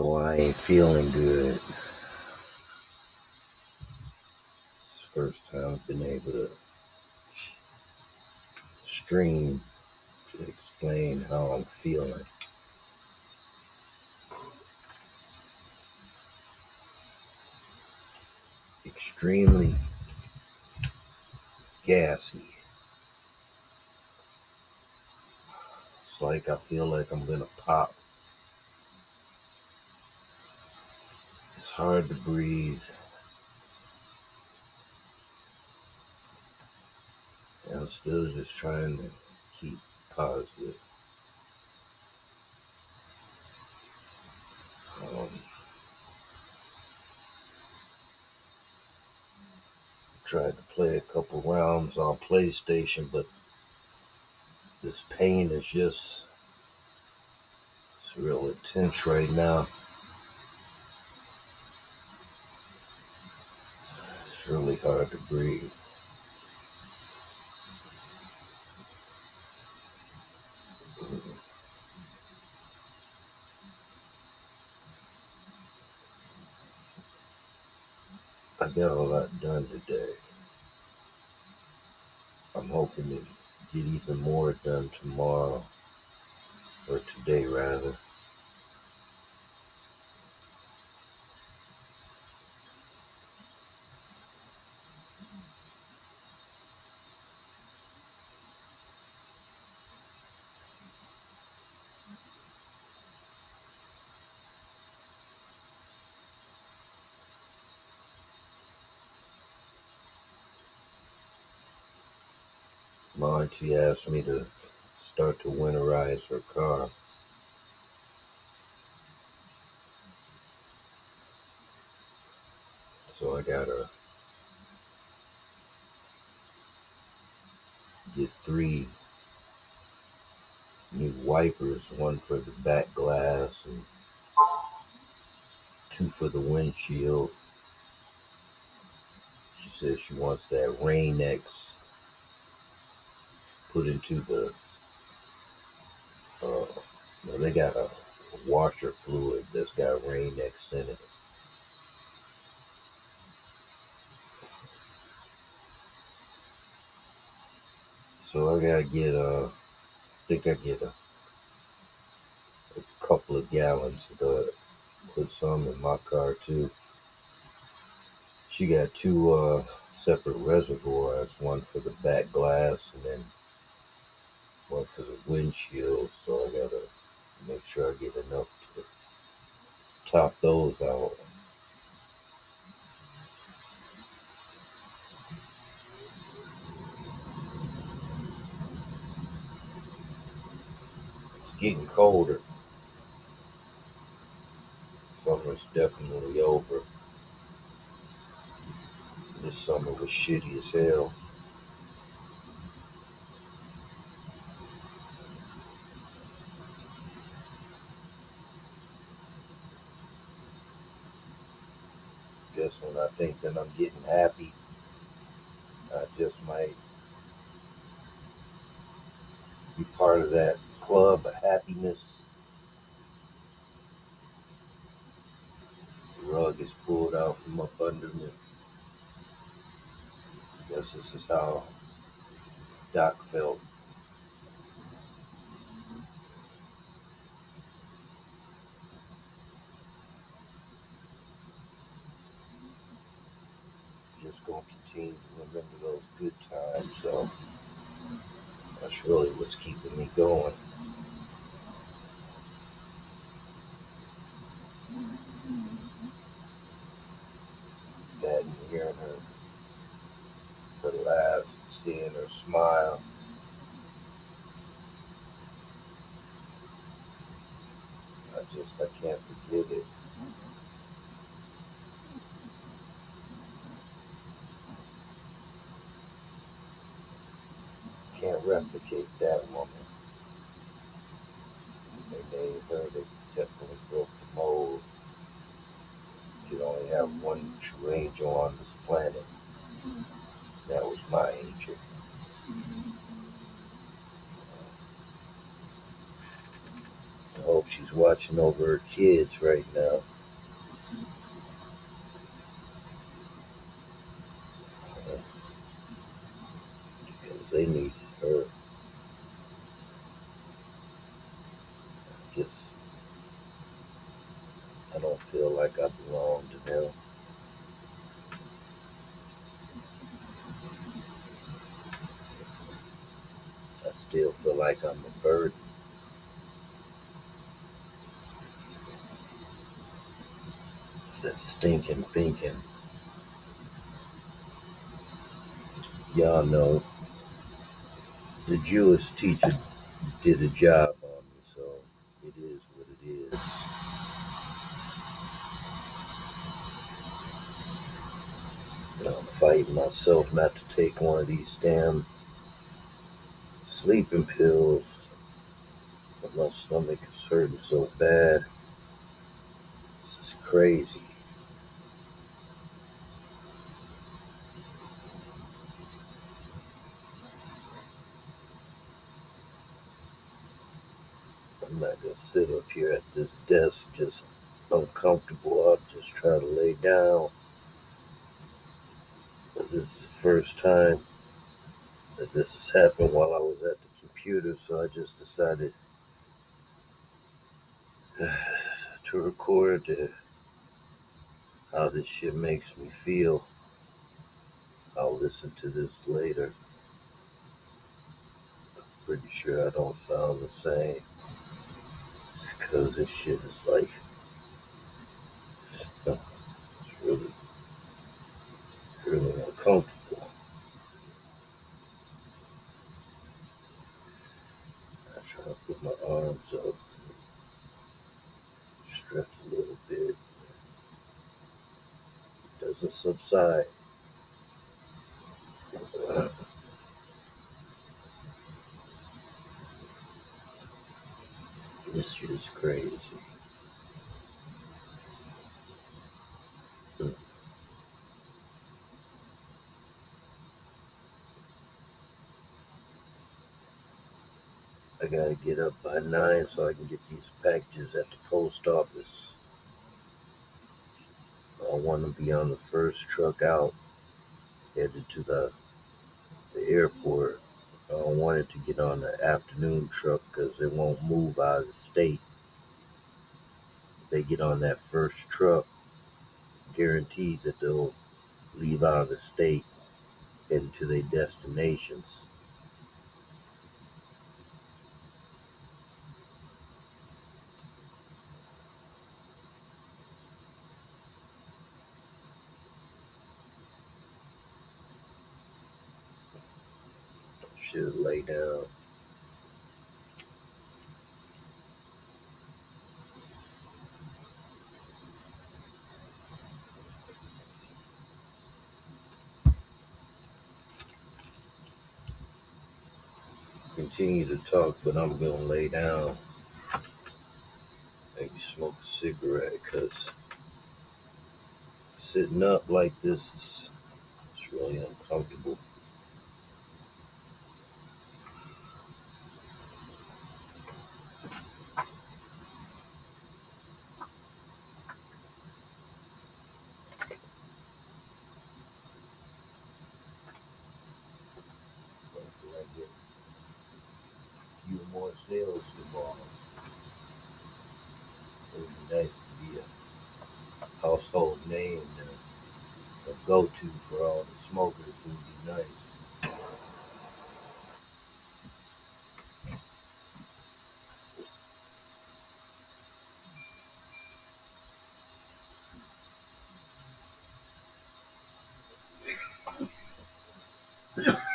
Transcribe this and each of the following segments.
So I ain't feeling good. It's first time I've been able to stream to explain how I'm feeling. Extremely gassy. It's like I feel like I'm gonna pop. It's hard to breathe. And I'm still just trying to keep positive. Um, tried to play a couple rounds on PlayStation, but this pain is just it's real intense right now. Really hard to breathe. I got a lot done today. I'm hoping to get even more done tomorrow, or today rather. My auntie asked me to start to winterize her car. So I gotta get three new wipers, one for the back glass and two for the windshield. She says she wants that Rain-X put into the uh they got a washer fluid that's got Rain-X in it. So I gotta get uh I think I get a, a couple of gallons to put some in my car too. She got two uh separate reservoirs, one for the back glass and then one for the windshield. So I gotta make sure I get enough to top those out. It's getting colder. Summer's definitely over. This summer was shitty as hell. Just when I think that I'm getting happy, I just might be part of that club of happiness. The rug is pulled out from up under me. I guess this is how Doc felt. Just gonna continue to remember those good times. So that's really what's keeping me going. That and hearing her, her laugh, seeing her smile. I just I can't forget it. Can't replicate that woman. They made her, they definitely broke the mold. You only have one true angel on this planet. That was my angel. I hope she's watching over her kids right now. Because they need her. Just, I don't feel like I belong to them. I still feel like I'm a burden. Stinking thinking. Y'all know the Jewish teacher did a job on me, so it is what it is. And I'm fighting myself not to take one of these damn sleeping pills. But my stomach is hurting so bad. This is crazy. I'm not gonna sit up here at this desk just uncomfortable. I'll just try to lay down. This is the first time that this has happened while I was at the computer, so I just decided to record how this shit makes me feel. I'll listen to this later. I'm pretty sure I don't sound the same because this shit is like it's really, really uncomfortable. I try to put my arms up, stretch a little bit. It doesn't subside. This shit is crazy. Hmm. I gotta get up by nine so I can get these packages at the post office. I want to be on the first truck out, headed to the the airport. I don't want it to get on the afternoon truck because it won't move out of the state. If they get on that first truck, guaranteed that they'll leave out of the state heading to their destinations. Should lay down. Continue to talk, but I'm gonna lay down. Maybe smoke a cigarette because sitting up like this is it's really uncomfortable. Hopefully I get a few more sales tomorrow. It would be nice to be a household name and a go-to for all the smokers. Would be nice. Fur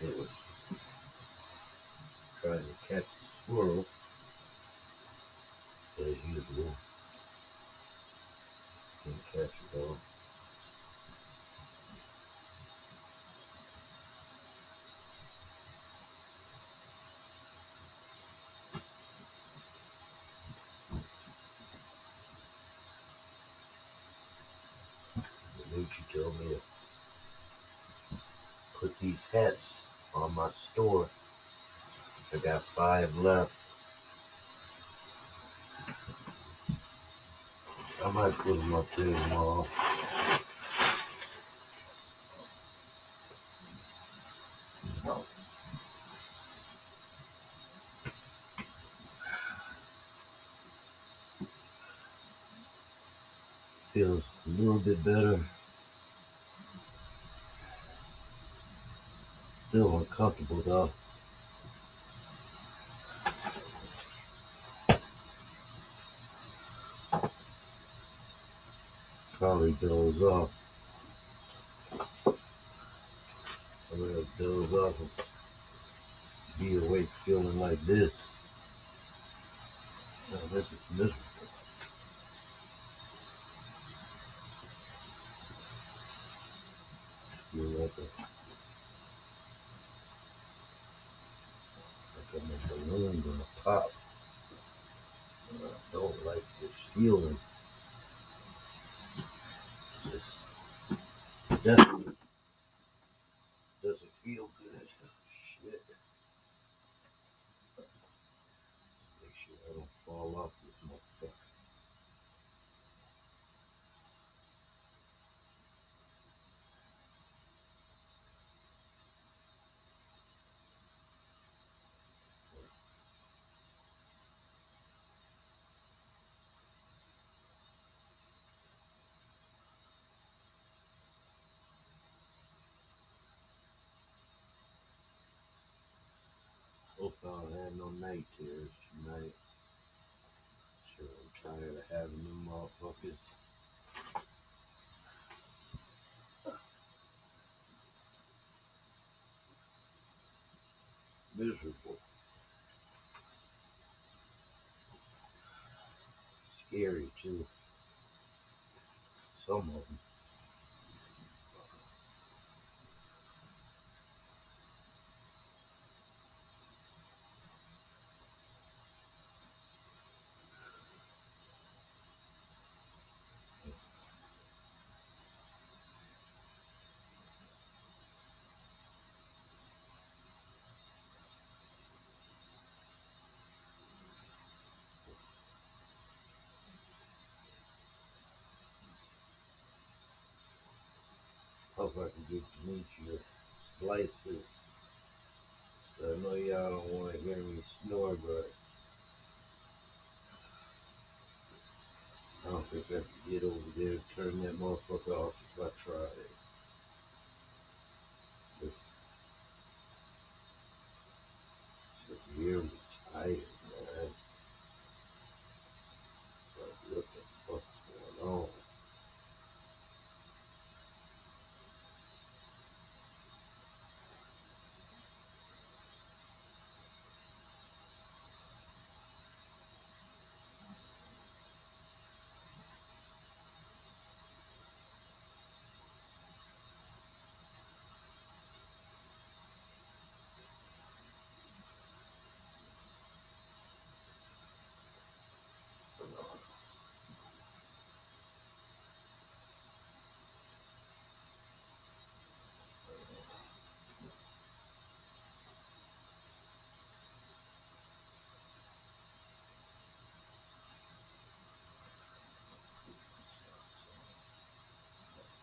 Bit was trying to catch the squirrel as usual. So Nucci told me to put these hats on my store. I got five left. I might put them up there tomorrow. Feels a little bit better. Still uncomfortable though. Probably doze off. I'm gonna doze off and be awake feeling like this. Now, this is miserable. Feel like a like I'm a balloon gonna pop. And I don't like this feeling. This definitely doesn't feel good. Shit. Make sure I don't fall off this motherfucker. Hope I don't have no night terrors tonight. Sure, I'm tired of having them motherfuckers. Miserable. Scary too. Some of them. Hope I can get Demetria slices. I know y'all don't want to hear me snore, but I don't think I can get over there and turn that motherfucker off if I try it. Just severely tired, man. Like, what the fuck's going on?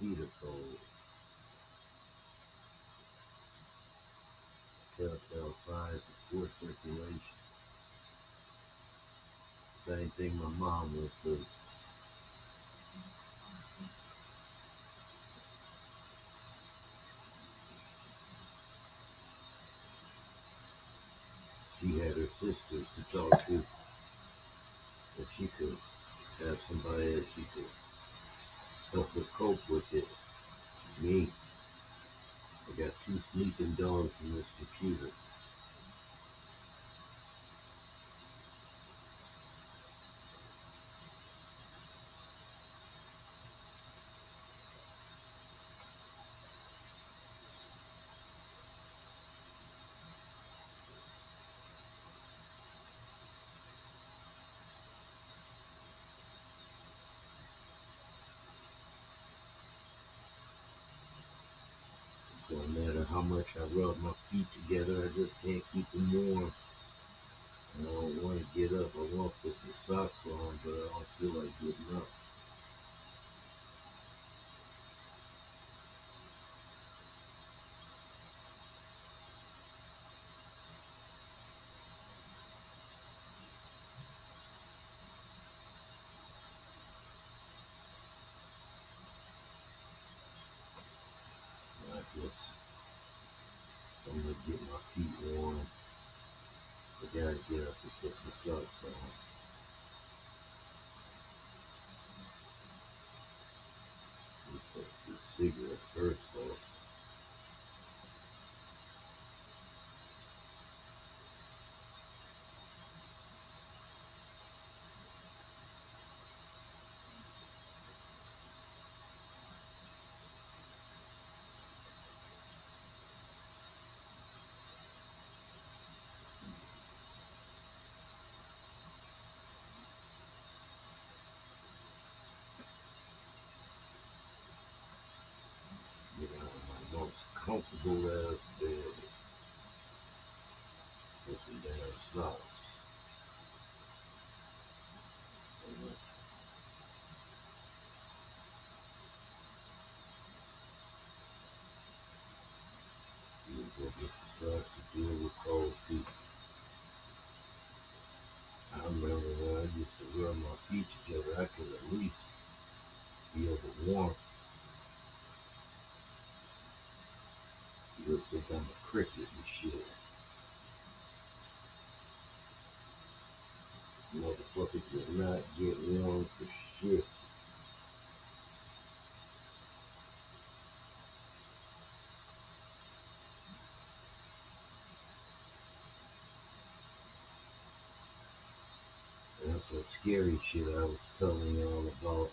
Feet are cold. Telltale signs of poor circulation. Same thing my mom was through. She had her sisters to talk to, and she could have somebody that she could help her cope with it. Me, I got two sleeping dogs in this computer. Much I rub my feet together, I just can't keep them warm. I don't want to get up. I want to put the socks on, but I don't feel like getting up. I guess I'm gonna get my feet warm. I gotta get up and put. Let me take this cigarette first, though. Get out of my most comfortable ass bed. Put some damn socks. And uh, you go get some socks to deal with cold feet. I remember when I used to rub my feet together, I could at least feel the warmth. You would think I'm a cricket and shit. Motherfuckers did not get warm for shit. That's that scary shit I was telling y'all about.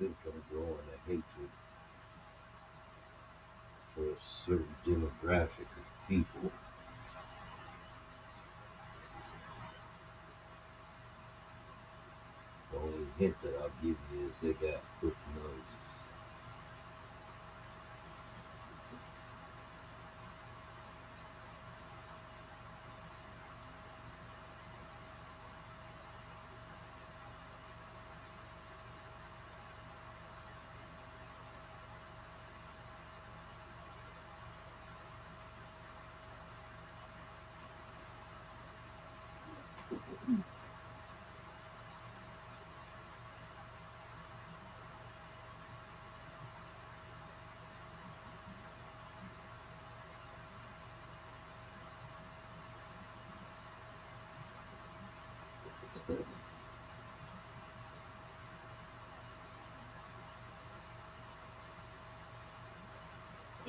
Think I'm growing a hatred for a certain demographic of people. The only hint that I'll give you is they got hook noses.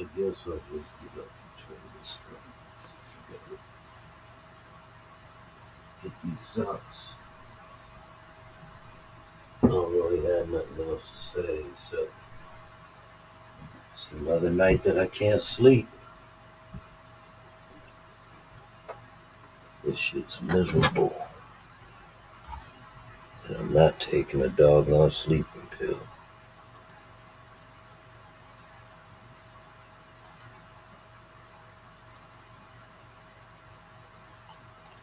I guess I'll just get up and turn this thing. Get these socks. I don't really have nothing else to say except it's another night that I can't sleep. This shit's miserable. And I'm not taking a doggone sleeping pill.